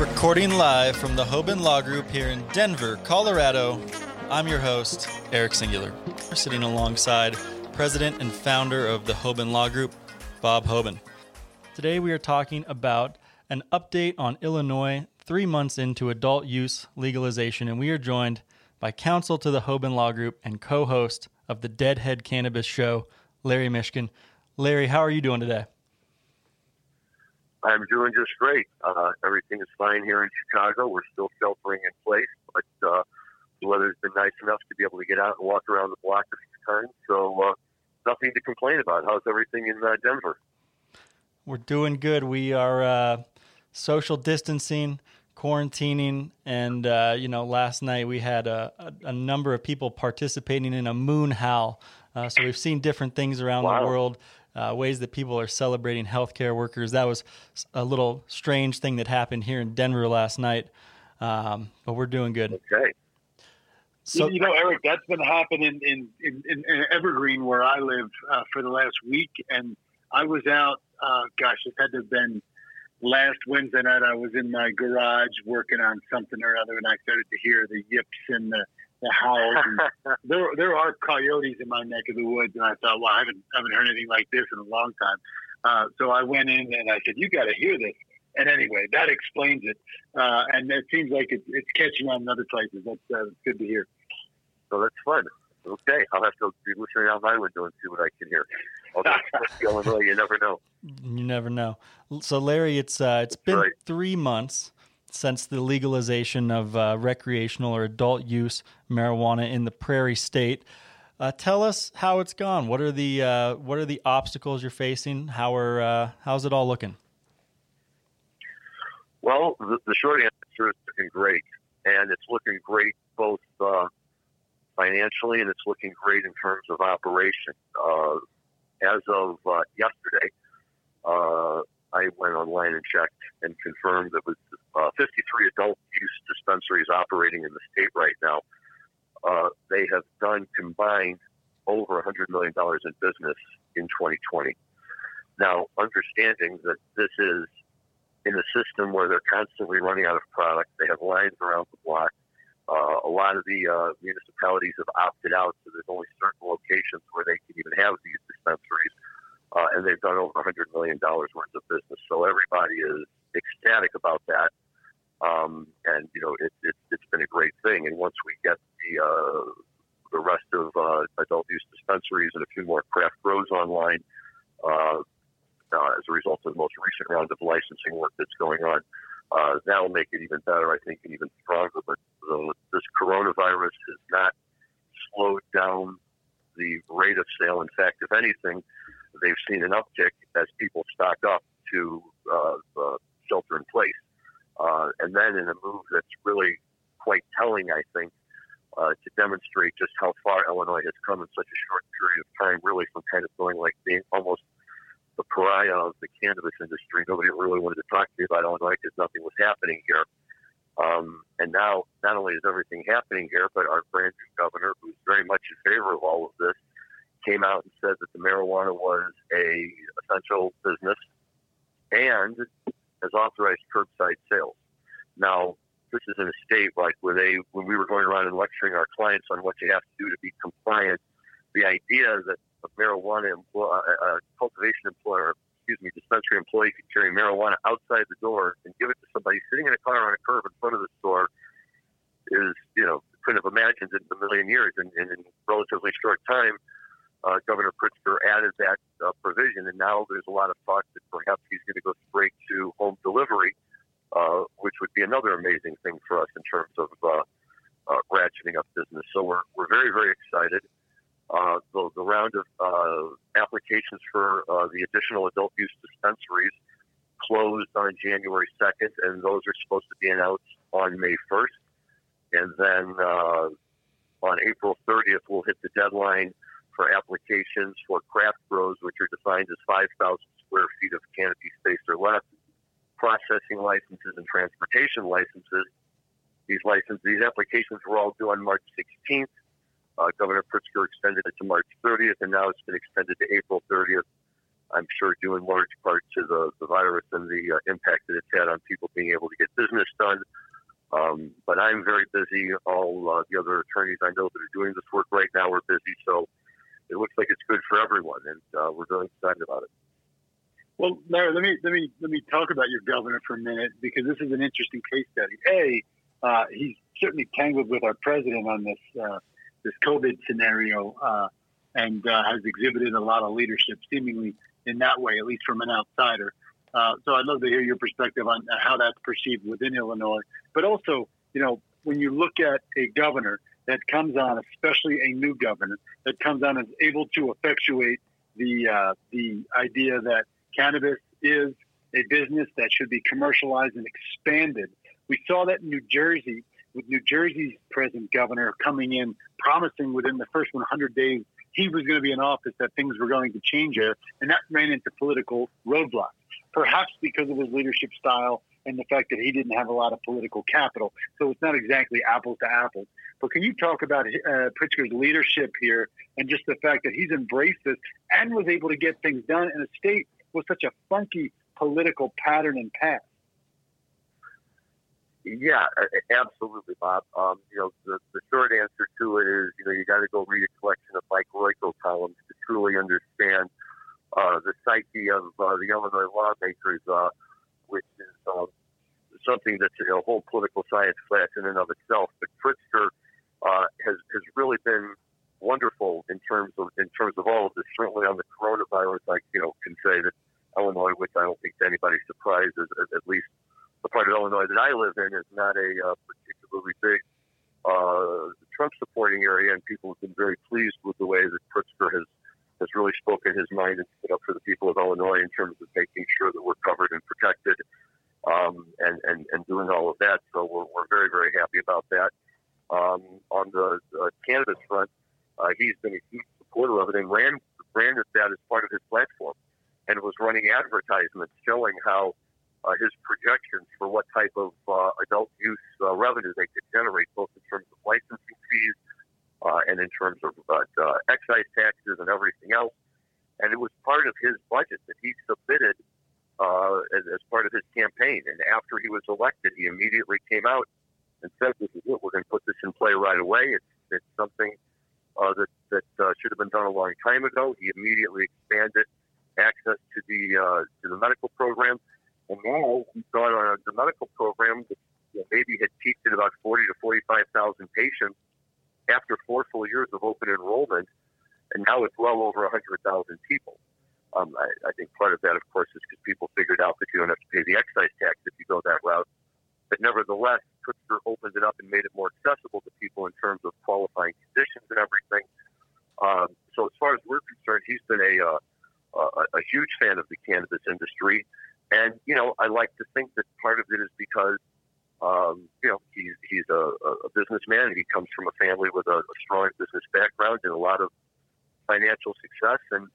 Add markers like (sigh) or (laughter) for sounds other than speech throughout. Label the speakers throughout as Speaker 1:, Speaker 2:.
Speaker 1: Recording live from the Hoban Law Group here in Denver, Colorado, I'm your host, Eric Singular. We're sitting alongside President and founder of the Hoban Law Group, Bob Hoban. Today we are talking about an update on Illinois three months into adult use legalization, and we are joined by counsel to the Hoban Law Group and co host of the Deadhead Cannabis Show, Larry Mishkin. Larry, how are you doing today?
Speaker 2: I'm doing just great. Uh, everything is fine here in Chicago. We're still sheltering in place, but uh, the weather's been nice enough to be able to get out and walk around the block a few times. So uh, nothing to complain about. How's everything in uh, Denver?
Speaker 1: We're doing good. We are uh, social distancing, quarantining, and uh, you know, last night we had a, a, a, number of people participating in a moon howl. Uh, so we've seen different things around wow. the world. Uh, ways that people are celebrating healthcare workers. That was a little strange thing that happened here in Denver last night, um, but we're doing good.
Speaker 2: Okay.
Speaker 3: So, you know, Eric, that's been happening in, in, in, in Evergreen where I live uh, for the last week. And I was out, uh, gosh, it had to have been last Wednesday night. I was in my garage working on something or other, and I started to hear the yips and the, the howls. And (laughs) there, there are coyotes in my neck of the woods. And I thought, well, I haven't, haven't heard anything like this in a long time. Uh, so I went in and I said, you got to hear this. And anyway, that explains it. Uh, and it seems like it's, it's catching on in other places. That's uh, good to hear.
Speaker 2: So that's fun. Okay, I'll have to be listening out my window and see what I can hear. Although Illinois, you never know.
Speaker 1: You never know. So, Larry, it's uh, it's been right. three months since the legalization of uh, recreational or adult use marijuana in the Prairie State. Uh, tell us how it's gone. What are the uh, what are the obstacles you're facing? How are uh, how's it all looking?
Speaker 2: Well, the, the short answer is looking great, and it's looking great both uh, financially, and it's looking great in terms of operation. As of uh, yesterday, uh, I went online and checked and confirmed that with uh, 53 adult use dispensaries operating in the state right now, uh, they have done combined over $100 million in business in 2020. Now, understanding that this is in a system where they're constantly running out of product, they have lines around the block. Uh, a lot of the uh, municipalities have opted out, so there's only certain locations where they can even have these dispensaries, uh, and they've done over $100 million worth of business. So everybody is ecstatic about that, um, and you know it, it, it's been a great thing. And once we get the uh, the rest of uh, adult use dispensaries and a few more craft grows online, uh, uh, as a result of the most recent round of licensing work that's going on. Uh, that'll make it even better, I think, and even stronger. But the, this coronavirus has not slowed down the rate of sale. In fact, if anything, they've seen an uptick as people stock up to uh, uh, shelter in place. Uh, and then in a move that's really quite telling, I think, uh, to demonstrate just how far Illinois has come in such a short period of time, really from kind of going like being almost the pariah of the cannabis industry. Nobody really wanted to talk to me about Illinois because nothing was happening here. Um, and now, not only is everything happening here, but our brand new governor, who's very much in favor of all of this, came out and said that the marijuana was a essential business and has authorized curbside sales. Now, this is in a state like where they, when we were going around and lecturing our clients on what you have to do to be compliant, the idea that a marijuana employ, a cultivation employer, excuse me, dispensary employee could carry marijuana outside the door and give it to somebody sitting in a car on a curb in front of the store is, you know, couldn't have imagined it in a million years. And, and in relatively short time, uh, Governor Pritzker added that uh, provision, and now there's a lot of talk that perhaps he's going to go straight to home delivery, uh, which would be another amazing thing for us in terms of uh, uh, ratcheting up business. So we're, we're very, very excited. Uh, the, the round of uh, applications for uh, the additional adult use dispensaries closed on January 2nd, and those are supposed to be announced on May 1st. And then uh, on April 30th, we'll hit the deadline for applications for craft grows, which are defined as 5,000 square feet of canopy space or less, processing licenses and transportation licenses. These licenses, these applications were all due on March 16th. Uh, Governor Pritzker extended it to March 30th, and now it's been extended to April 30th. I'm sure due in large part to the, the virus and the uh, impact that it's had on people being able to get business done. Um, but I'm very busy. All uh, the other attorneys I know that are doing this work right now are busy. So it looks like it's good for everyone, and uh, we're very excited about it.
Speaker 3: Well, Larry, let me let me let me talk about your governor for a minute because this is an interesting case study. A, uh, he's certainly tangled with our president on this uh, this COVID scenario, uh, and uh, has exhibited a lot of leadership, seemingly in that way, at least from an outsider. Uh, so I'd love to hear your perspective on how that's perceived within Illinois. But also, you know, when you look at a governor that comes on, especially a new governor that comes on, and is able to effectuate the uh, the idea that cannabis is a business that should be commercialized and expanded. We saw that in New Jersey with New Jersey's present governor coming in, promising within the first 100 days he was going to be in office that things were going to change there, and that ran into political roadblocks. Perhaps because of his leadership style and the fact that he didn't have a lot of political capital, so it's not exactly apples to apples. But can you talk about uh, Pritzker's leadership here and just the fact that he's embraced this and was able to get things done in a state with such a funky political pattern and path?
Speaker 2: Yeah, absolutely, Bob. Um, you know, the, the short answer to it is, you know, you got to go read a collection of Mike Royko columns to truly understand uh, the psyche of uh, the Illinois lawmakers, uh, which is uh, something that's a whole political science class in and of itself. But Pritzker uh, has has really been wonderful in terms of in terms of all of this. Certainly on the coronavirus, I you know can say that Illinois, which I don't think anybody's surprised, is, at least part of Illinois that I live in is not a uh, particularly big uh, Trump supporting area, and people have been very pleased with the way that Pritzker has has really spoken his mind and stood up for the people of Illinois in terms of making sure that we're covered and protected, um, and, and and doing all of that. So we're, we're very very happy about that. Um, on the uh, cannabis front, uh, he's been a huge supporter of it and ran ran that as part of his platform, and was running advertisements showing how uh, his projections for what type of uh, adult use uh, revenue they could generate, both in terms of licensing fees uh, and in terms of uh, uh, excise taxes and everything else. And it was part of his budget that he submitted as, as part of his campaign. And after he was elected, he immediately came out and said, "This is it. We're going to put this in play right away. It's, it's something uh, that that uh, should have been done a long time ago." He immediately expanded access to the uh, to the medical program and now we saw on the medical program that maybe had peaked at about 40 to 45,000 patients after four full years of open enrollment, and now it's well over 100,000 people. Um, I, I think part of that, of course, is because people figured out that you don't have to pay the excise tax if you go that route. But nevertheless, Pritzker opened it up and made it more accessible to people in terms of qualifying conditions and everything. Um, so as far as we're concerned, he's been a, uh, a, a huge fan of the cannabis industry. And, you know, I like to think that part of it is because, um, you know, he's, he's a, a businessman he comes from a family with a, a strong business background and a lot of financial success. And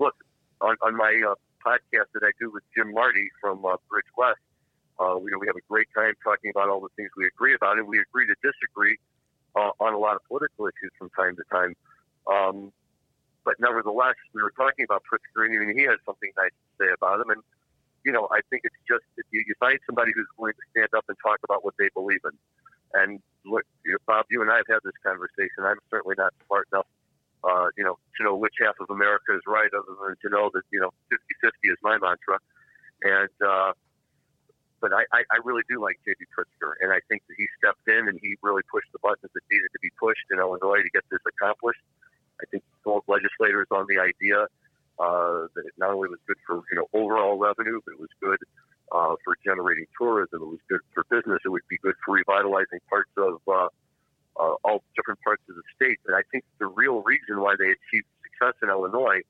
Speaker 2: look, on, on my uh, podcast that I do with Jim Marty from uh, Bridge West, uh, we, we have a great time talking about all the things we agree about, and we agree to disagree uh, on a lot of political issues from time to time. Um, but nevertheless, we were talking about Pritzker, and he has something nice to say about him. And you know, I think it's just if you, you find somebody who's willing to stand up and talk about what they believe in. And look, you know, Bob, you and I have had this conversation. I'm certainly not smart enough, uh, you know, to know which half of America is right, other than to know that you know, 50-50 is my mantra. And uh, but I, I, really do like J.B. Pritzker, and I think that he stepped in and he really pushed the buttons that needed to be pushed in Illinois to get this accomplished. I think both legislators on the idea uh, that it not only was good for you know overall revenue, but it was good uh, for generating tourism. It was good for business. It would be good for revitalizing parts of uh, uh, all different parts of the state. And I think the real reason why they achieved success in Illinois,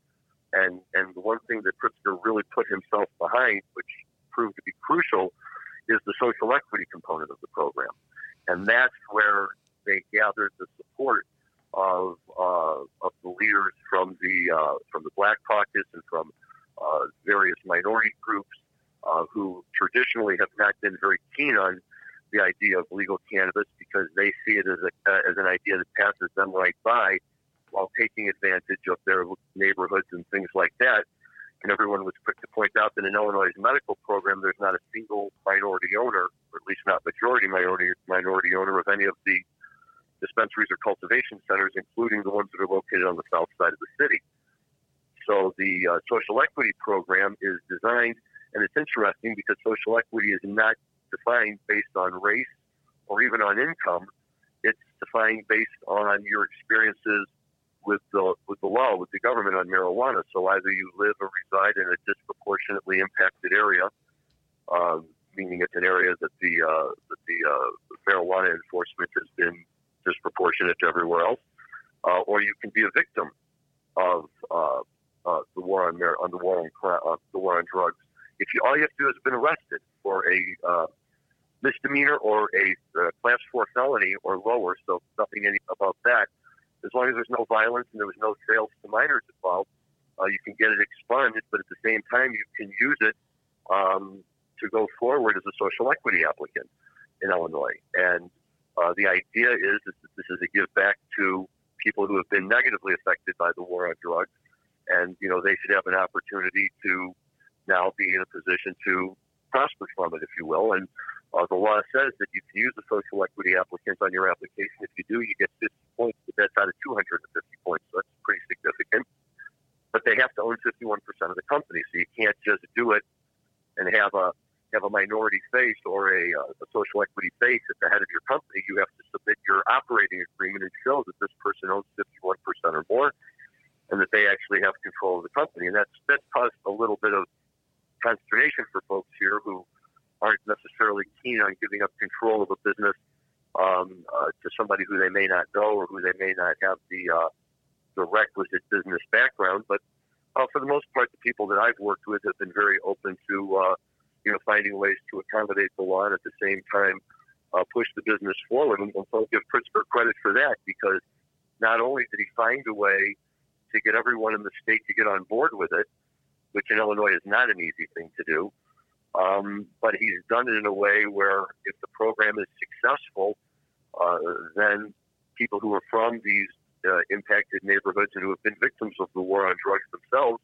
Speaker 2: and and the one thing that Pritzker really put himself behind, which proved to be crucial, is the social equity component of the program, and that's where they gathered the support of uh, of the leaders from the uh, from the Black Caucus and from uh, various minority groups uh, who traditionally have not been very keen on the idea of legal cannabis because they see it as, a, uh, as an idea that passes them right by while taking advantage of their neighborhoods and things like that. And everyone was quick to point out that in Illinois' medical program, there's not a single minority owner, or at least not majority minority minority owner of any of the dispensaries or cultivation centers, including the ones that are located on the south side of the city. So the uh, social equity program is designed, and it's interesting because social equity is not defined based on race or even on income. It's defined based on your experiences with the with the law, with the government on marijuana. So either you live or reside in a disproportionately impacted area, um, meaning it's an area that the uh, that the uh, marijuana enforcement has been disproportionate to everywhere else, uh, or you can be a victim of uh, uh, the war on mar- on the war on the war on drugs. If you all you have to do is been arrested for a misdemeanor or a class four felony or lower, so nothing any about that as long as there's no violence and there was no sales to minors involved, uh, you can get it expunged, but at the same time, you can use it um, to go forward as a social equity applicant in Illinois. And uh, the idea is that this is a give back to people who have been negatively affected by the war on drugs, and you know they should have an opportunity to now be in a position to prosper from it, if you will. And uh, the law says that you can use the social equity applicants on your application. If you do, you get 50 points, but that's out of 250 points, so that's pretty significant. But they have to own 51% of the company, so you can't just do it and have a have a minority face or a, uh, a social equity face at the head of your company. You have to submit your operating agreement and show that this person owns 51% or more, and that they actually have control of the company. And that's that's caused a little bit of consternation for folks here who aren't necessarily keen on giving up control of a business um, uh, to somebody who they may not know or who they may not have the uh, the requisite business background. But uh, for the most part, the people that I've worked with have been very open to uh, you know finding ways to accommodate the law and at the same time uh, push the business forward. And, so I'll give Pritzker credit for that because not only did he find a way to get everyone in the state to get on board with it, which in Illinois is not an easy thing to do. Um, but he's done it in a way where if the program is successful, uh, then people who are from these uh, impacted neighborhoods and who have been victims of the war on drugs themselves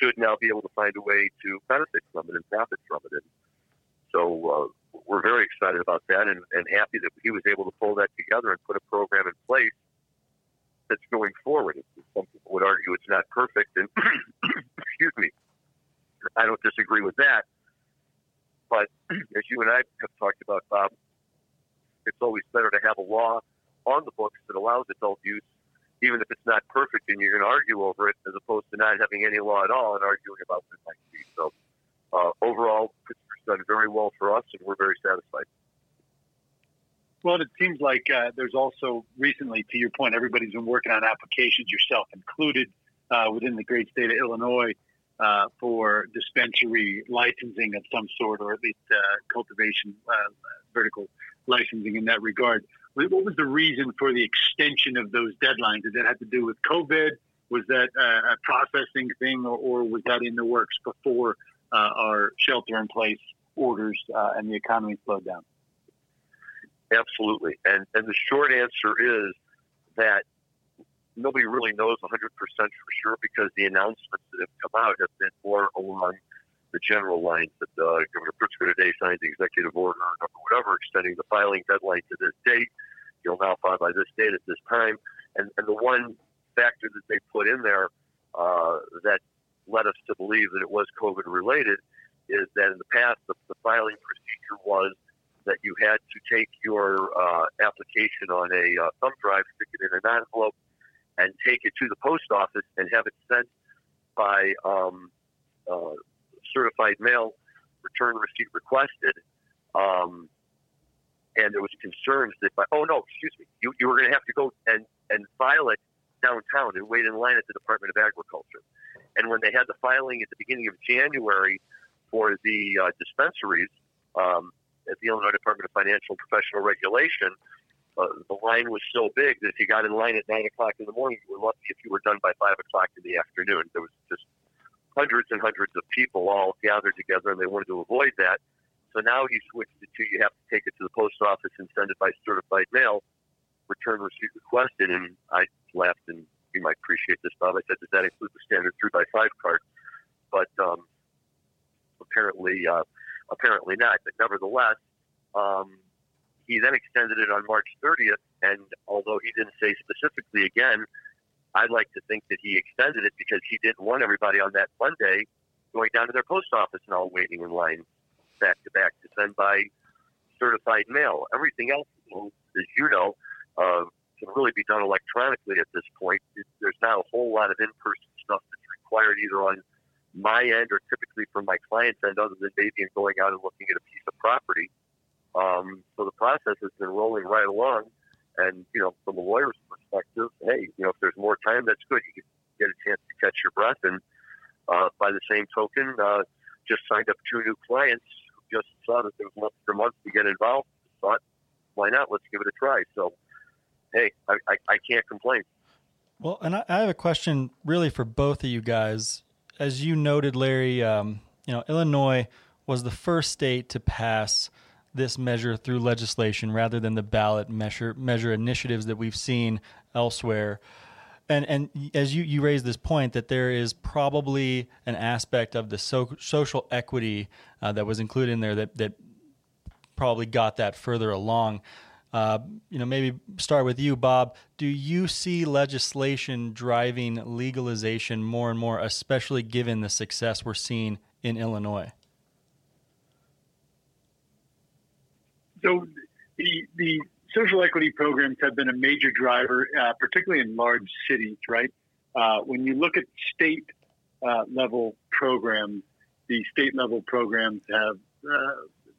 Speaker 2: should now be able to find a way to benefit from it and profit from it. And so uh, we're very excited about that and, and happy that he was able to pull that together and put a program in place that's going forward. Some people would argue it's not perfect, and (coughs) excuse me, I don't disagree with that. But as you and I have talked about, Bob, it's always better to have a law on the books that allows adult use, even if it's not perfect and you're going to argue over it, as opposed to not having any law at all and arguing about what it might be. So uh, overall, it's done very well for us, and we're very satisfied.
Speaker 3: Well, it seems like uh, there's also recently, to your point, everybody's been working on applications, yourself included, uh, within the great state of Illinois uh, for dispensary licensing of some sort, or at least uh, cultivation uh, vertical licensing in that regard. What was the reason for the extension of those deadlines? Did that have to do with COVID? Was that uh, a processing thing, or, or, was that in the works before uh, our shelter-in-place orders and the economy slowed down?
Speaker 2: Absolutely, and and the short answer is that nobody really knows 100% for sure because the announcements that have come out have been more along the general lines that uh, Governor Pritzker today signed the executive order or whatever, extending the filing deadline to this date. You'll now file by this date at this time. And, and the one factor that they put in there uh, that led us to believe that it was COVID related is that in the past, the, the filing procedure was that you had to take your uh, application on a uh, thumb drive, stick it in an envelope, and take it to the post office and have it sent by um, uh, certified mail, return receipt requested. Um, and there was concerns that by oh no, excuse me, you, you were going to have to go and and file it downtown and wait in line at the Department of Agriculture. And when they had the filing at the beginning of January for the uh, dispensaries um, at the Illinois Department of Financial and Professional Regulation, uh, the line was so big that if you got in line at nine o'clock in the morning, you were lucky if you were done by five o'clock in the afternoon. There was just hundreds and hundreds of people all gathered together, and they wanted to avoid that. So now he switched it to you have to take it to the post office and send it by certified mail, return receipt requested. And I laughed, and you might appreciate this, Bob. I said, does that include the standard three by five card? But um, apparently, uh, apparently not. But nevertheless, um, he then extended it on March 30th, and although he didn't say specifically again, I'd like to think that he extended it because he didn't want everybody on that Monday going down to their post office and all waiting in line back to back to send by certified mail. Everything else, as you know, uh, can really be done electronically at this point. There's not a whole lot of in-person stuff that's required either on my end or typically from my client's end, other than maybe going out and looking at a piece of property. Um, so the process has been rolling right along. And, you know, from a lawyer's perspective, hey, you know, if there's more time, that's good. You can get a chance to catch your breath. And uh, by the same token, uh, just signed up two new clients who just saw that there was an extra month to get involved. Thought, why not? Let's give it a try. So, hey, I, I, I can't complain.
Speaker 1: Well, and I, I, have a question really for both of you guys. As you noted, Larry, um, you know, Illinois was the first state to pass – this measure through legislation rather than the ballot measure measure initiatives that we've seen elsewhere. And and as you you raised this point that there is probably an aspect of the so, social equity uh, that was included in there that that probably got that further along. Uh, you know, maybe start with you, Bob. Do you see legislation driving legalization more and more, especially given the success we're seeing in Illinois?
Speaker 3: So the the social equity programs have been a major driver, uh, particularly in large cities. Right, uh, when you look at state uh, level programs, the state level programs have uh,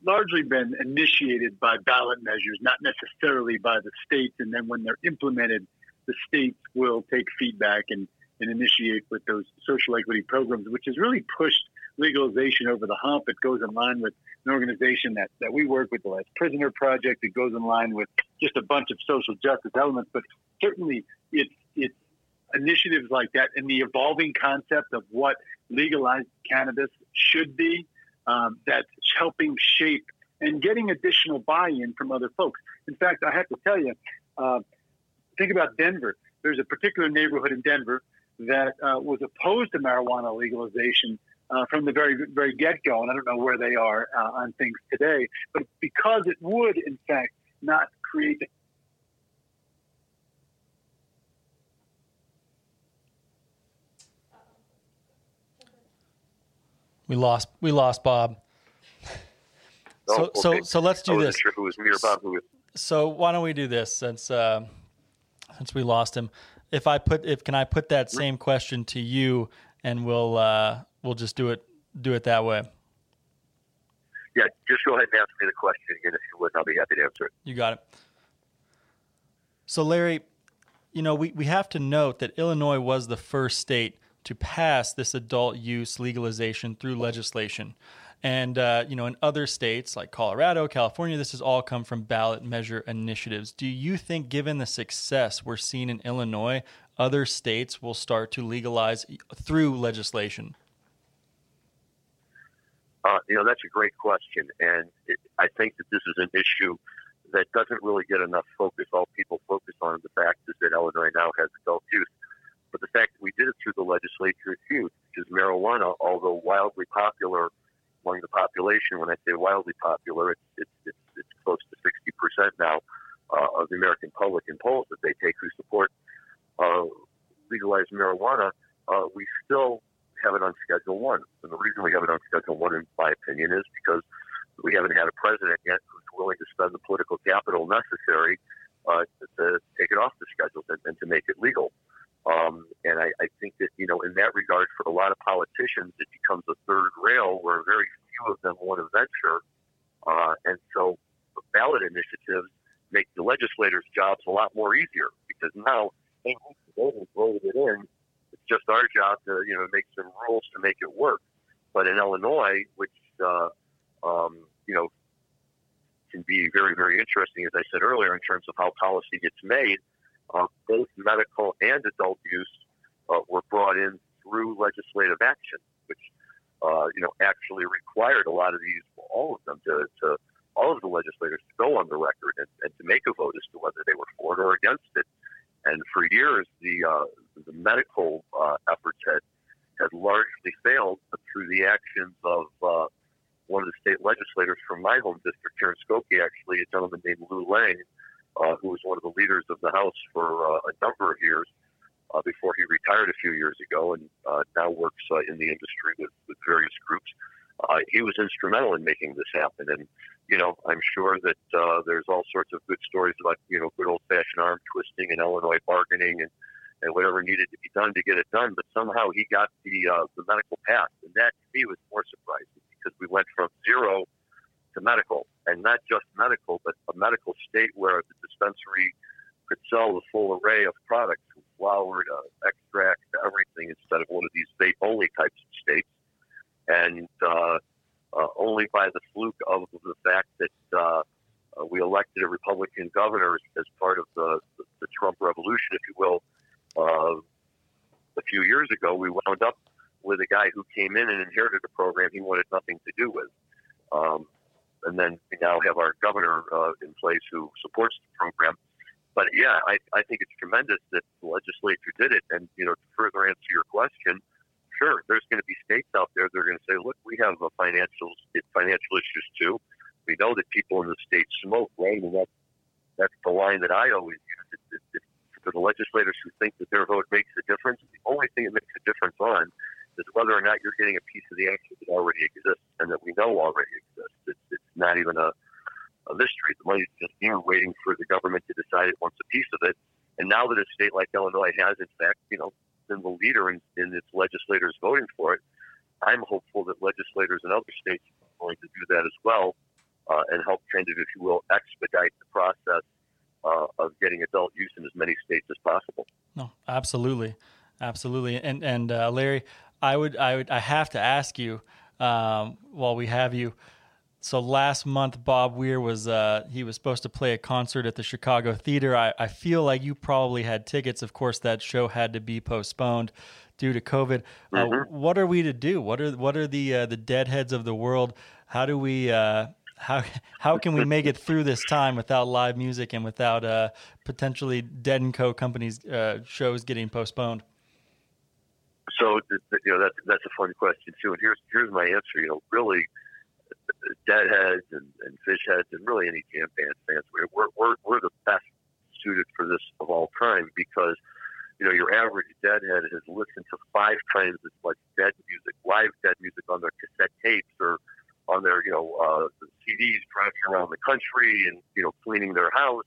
Speaker 3: largely been initiated by ballot measures, not necessarily by the states. And then when they're implemented, the states will take feedback and, and initiate with those social equity programs, which has really pushed legalization over the hump. It goes in line with an organization that, that we work with, the Last Prisoner Project. It goes in line with just a bunch of social justice elements, but certainly it's, it's initiatives like that and the evolving concept of what legalized cannabis should be um, that's helping shape and getting additional buy-in from other folks. In fact, I have to tell you, uh, think about Denver. There's a particular neighborhood in Denver that uh, was opposed to marijuana legalization uh, from the very very get go, and I don't know where they are uh, on things today, but because it would in fact not create.
Speaker 1: We lost. We lost Bob.
Speaker 2: Oh,
Speaker 1: so
Speaker 2: okay.
Speaker 1: so so let's do this.
Speaker 2: Sure who was me or Bob? Who was...
Speaker 1: So why don't we do this since uh, since we lost him? If I put if can I put that same question to you and we'll uh, we'll just do it do it that way.
Speaker 2: Yeah, just go ahead and ask me the question again if you would. I'll be happy to answer it.
Speaker 1: You got it. So, Larry, you know, we, we have to note that Illinois was the first state to pass this adult use legalization through legislation. And, uh, you know, in other states like Colorado, California, this has all come from ballot measure initiatives. Do you think, given the success we're seeing in Illinois, other states will start to legalize through legislation?
Speaker 2: Uh, you know, that's a great question, and it, I think that this is an issue that doesn't really get enough focus. All people focus on the fact is that Illinois now has adult use, but the fact that we did it through the legislature is huge because marijuana, although wildly popular among the population, when I say wildly popular, it's it's it's, it's close to sixty percent now uh, of the American public in polls that they take who support uh, legalized marijuana. Uh, we still have it on Schedule One. And the reason we have it on Schedule One, in my opinion, is because we haven't had a president yet who's willing to spend the political capital necessary uh, to, to, take it off the schedule and, and to make it legal. Um, and I, I, think that you know, in that regard, for a lot of politicians, it becomes a third rail where very few of them want to venture. Uh, and so, ballot initiatives make the legislators' jobs a lot more easier because now they voted it in just our job to you know make some rules to make it work. But in Illinois, which uh, um, you know can be very very interesting, as I said earlier, in terms of how policy gets made, uh, both medical and adult use uh, were brought in through legislative action, which uh, you know, actually required a lot of these, all of them, to, to all of the legislators to go on the record and, and to make a vote as to whether they were for it or against it. And for years, the uh, the medical uh, efforts had had largely failed, but through the actions of uh, one of the state legislators from my home district here in Skokie, actually, a gentleman named Lou Lang, uh, who was one of the leaders of the House for uh, a number of years uh, before he retired a few years ago and uh, now works uh, in the industry with, with various groups. He was instrumental in making this happen. And, you know, I'm sure that uh, there's all sorts of good stories about, you know, good old fashioned arm twisting and Illinois bargaining and, and whatever needed to be done to get it done. But somehow he got the, uh, the medical pass. And that to me was more surprising because we went from zero to medical and not just medical, but a medical state where the dispensary could sell the full array of products from flower to extract to everything instead of one of these vape only types of states. And uh, uh, only by the fluke of the fact that uh, uh, we elected a Republican governor as part of the, the, Trump revolution, if you will, uh, a few years ago, we wound up with a guy who came in and inherited a program he wanted nothing to do with. Um, and then we now have our governor uh, in place who supports the program. But yeah, I, I think it's tremendous that the legislature did it. And, you know, to further answer your question, sure, there's going to be states out there that are going to say, look, we have uh, a financial, financial issues too. We know that people in the state smoke, right? And that's, that's the line that I always use. It, for the legislators who think that their vote makes a difference, the only thing it makes a difference on is whether or not you're getting a piece of the action that already exists and that we know already exists. It's, it's not even a, a mystery. The money's just here waiting for the government to decide it wants a piece of it. And now that a state like Illinois has, in fact, you know, been the leader in, in its legislators voting for it, I'm hopeful that legislators in other states are going to do that as well uh, and help kind of, if you will, expedite the process uh, of getting adult use in as many states as possible.
Speaker 1: No, absolutely, absolutely. And and uh, Larry, I would I would I have to ask you um, while we have you. So last month, Bob Weir was uh, he was supposed to play a concert at the Chicago Theater. I, I feel like you probably had tickets. Of course, that show had to be postponed due to COVID. Uh, mm-hmm. what are we to do? What are what are the uh, the deadheads of the world? How do we uh, how (laughs) how can we make it through this time without live music and without uh, potentially Dead and Co. companies uh, shows getting postponed?
Speaker 2: So you know that's that's a fun question too. And here's here's my answer. You know, really, Deadheads and, and Phishheads and really any jam band fans, we're we're we're the best suited for this of all time because you know your average Deadhead has listened to five times as much Dead music, live Dead music on their cassette tapes or on their you know uh, CDs driving around the country and you know cleaning their house.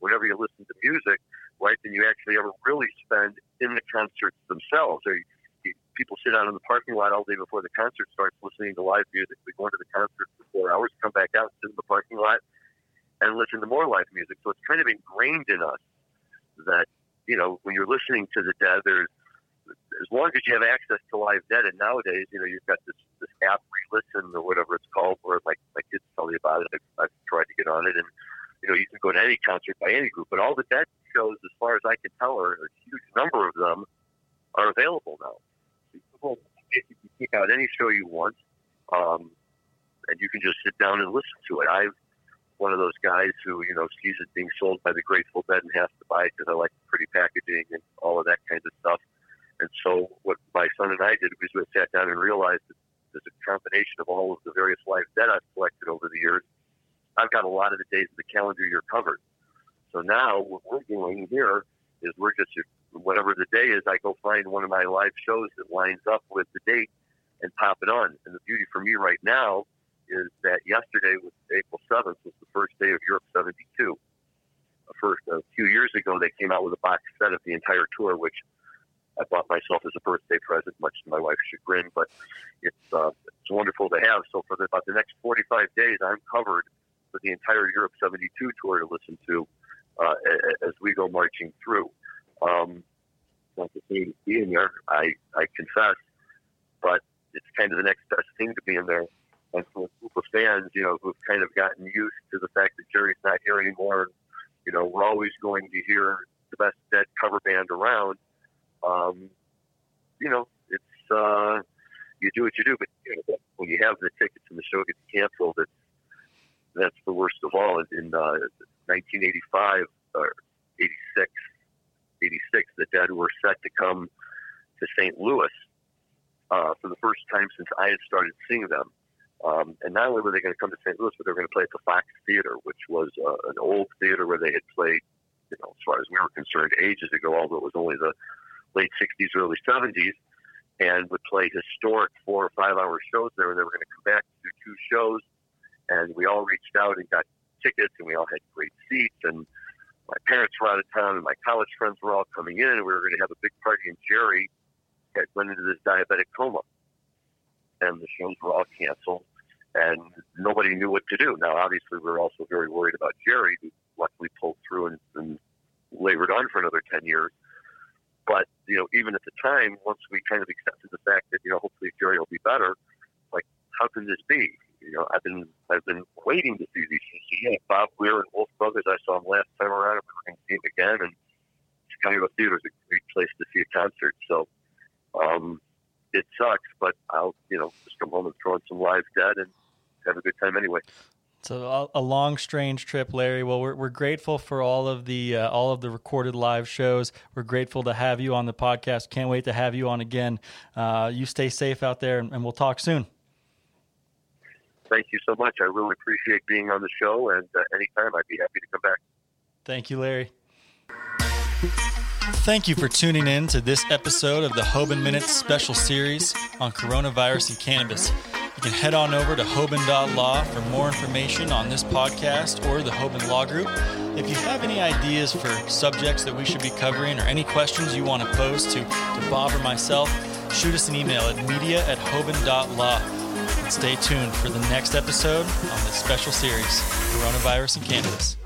Speaker 2: Whenever you listen to music, right, than you actually ever really spend in the concerts themselves. Or people sit out in the parking lot all day before the concert starts listening to live music. We go into the concert for four hours, come back out, sit in the parking lot, and listen to more live music. So it's kind of ingrained in us that, you know, when you're listening to the dead, there's as long as you have access to live dead, and nowadays, you know, you've got this this app, Relisten or whatever it's called, where my my kids tell me about it. I've, I've tried to get on it, and you know, you can go to any concert by any group, but all the dead shows, as far as I can tell, are a huge number of them are available now. Well, you can out any show you want, um, and you can just sit down and listen to it. I've one of those guys who you know sees it being sold by the Grateful Dead and has to buy it because I like the pretty packaging and all of that kind of stuff. And so what my son and I did was we sat down and realized that there's a combination of all of the various live dead I've collected over the years I've got a lot of the days of the calendar year covered. So now what we're doing here is we're just whatever the day is, I go find one of my live shows that lines up with the date and pop it on. And the beauty for me right now is that yesterday was April 7th was the first day of Europe 72. First, a few years ago, they came out with a box set of the entire tour, which I bought myself as a birthday present, much to my wife's chagrin. But it's uh, it's wonderful to have. So for the, about the next 45 days, I'm covered for the entire Europe 72 tour to listen to uh, as we go marching through. Um, say being there, I, I confess, but it's kind of the next best thing to being there. And for a group of fans, you know, who've kind of gotten used to the fact that Jerry's not here anymore, you know, we're always going to hear the best dead cover band around. Um, you know, it's uh, you do what you do. But you know, when you have the tickets and the show gets canceled, it's that's the worst of all. In uh, 1985 or 86, 86, the Dead were set to come to St. Louis uh, for the first time since I had started seeing them. Um, and not only were they going to come to St. Louis, but they were going to play at the Fox Theater, which was uh, an old theater where they had played, you know, as far as we were concerned, ages ago, although it was only the late 60s, early 70s, and would play historic four or five hour shows there. And they were going to come back to do two shows. And we all reached out and got tickets, and we all had great seats. And my parents were out of town, and my college friends were all coming in, and we were going to have a big party. And Jerry had went into this diabetic coma, and the shows were all canceled and nobody knew what to do. Now, obviously, we were also very worried about Jerry, who luckily pulled through and, and labored on for another 10 years. But, you know, even at the time, once we kind of accepted the fact that, you know, hopefully Jerry will be better, like, how can this be? You know, I've been I've been waiting to see these shows. Yeah, Bob Weir and Wolf Brothers, I saw him last time around, and we are going to see him again. And Chicago Theater is a great place to see a concert. So, um, it sucks, but I'll, you know, just come home and throw in some live dead and have a good time anyway.
Speaker 1: So a, long, strange trip, Larry. Well, we're, we're grateful for all of the uh, all of the recorded live shows. We're grateful to have you on the podcast. Can't wait to have you on again. Uh, you stay safe out there, and, and we'll talk soon.
Speaker 2: Thank you so much. I really appreciate being on the show, and uh, anytime I'd be happy to come back.
Speaker 1: Thank you, Larry. Thank you for tuning in to this episode of the Hoban Minutes special series on coronavirus and cannabis. You can head on over to Hoban.law for more information on this podcast or the Hoban Law Group. If you have any ideas for subjects that we should be covering or any questions you want to pose to, to Bob or myself, shoot us an email at media at Hoban.law. Stay tuned for the next episode on this special series, Coronavirus and Cannabis.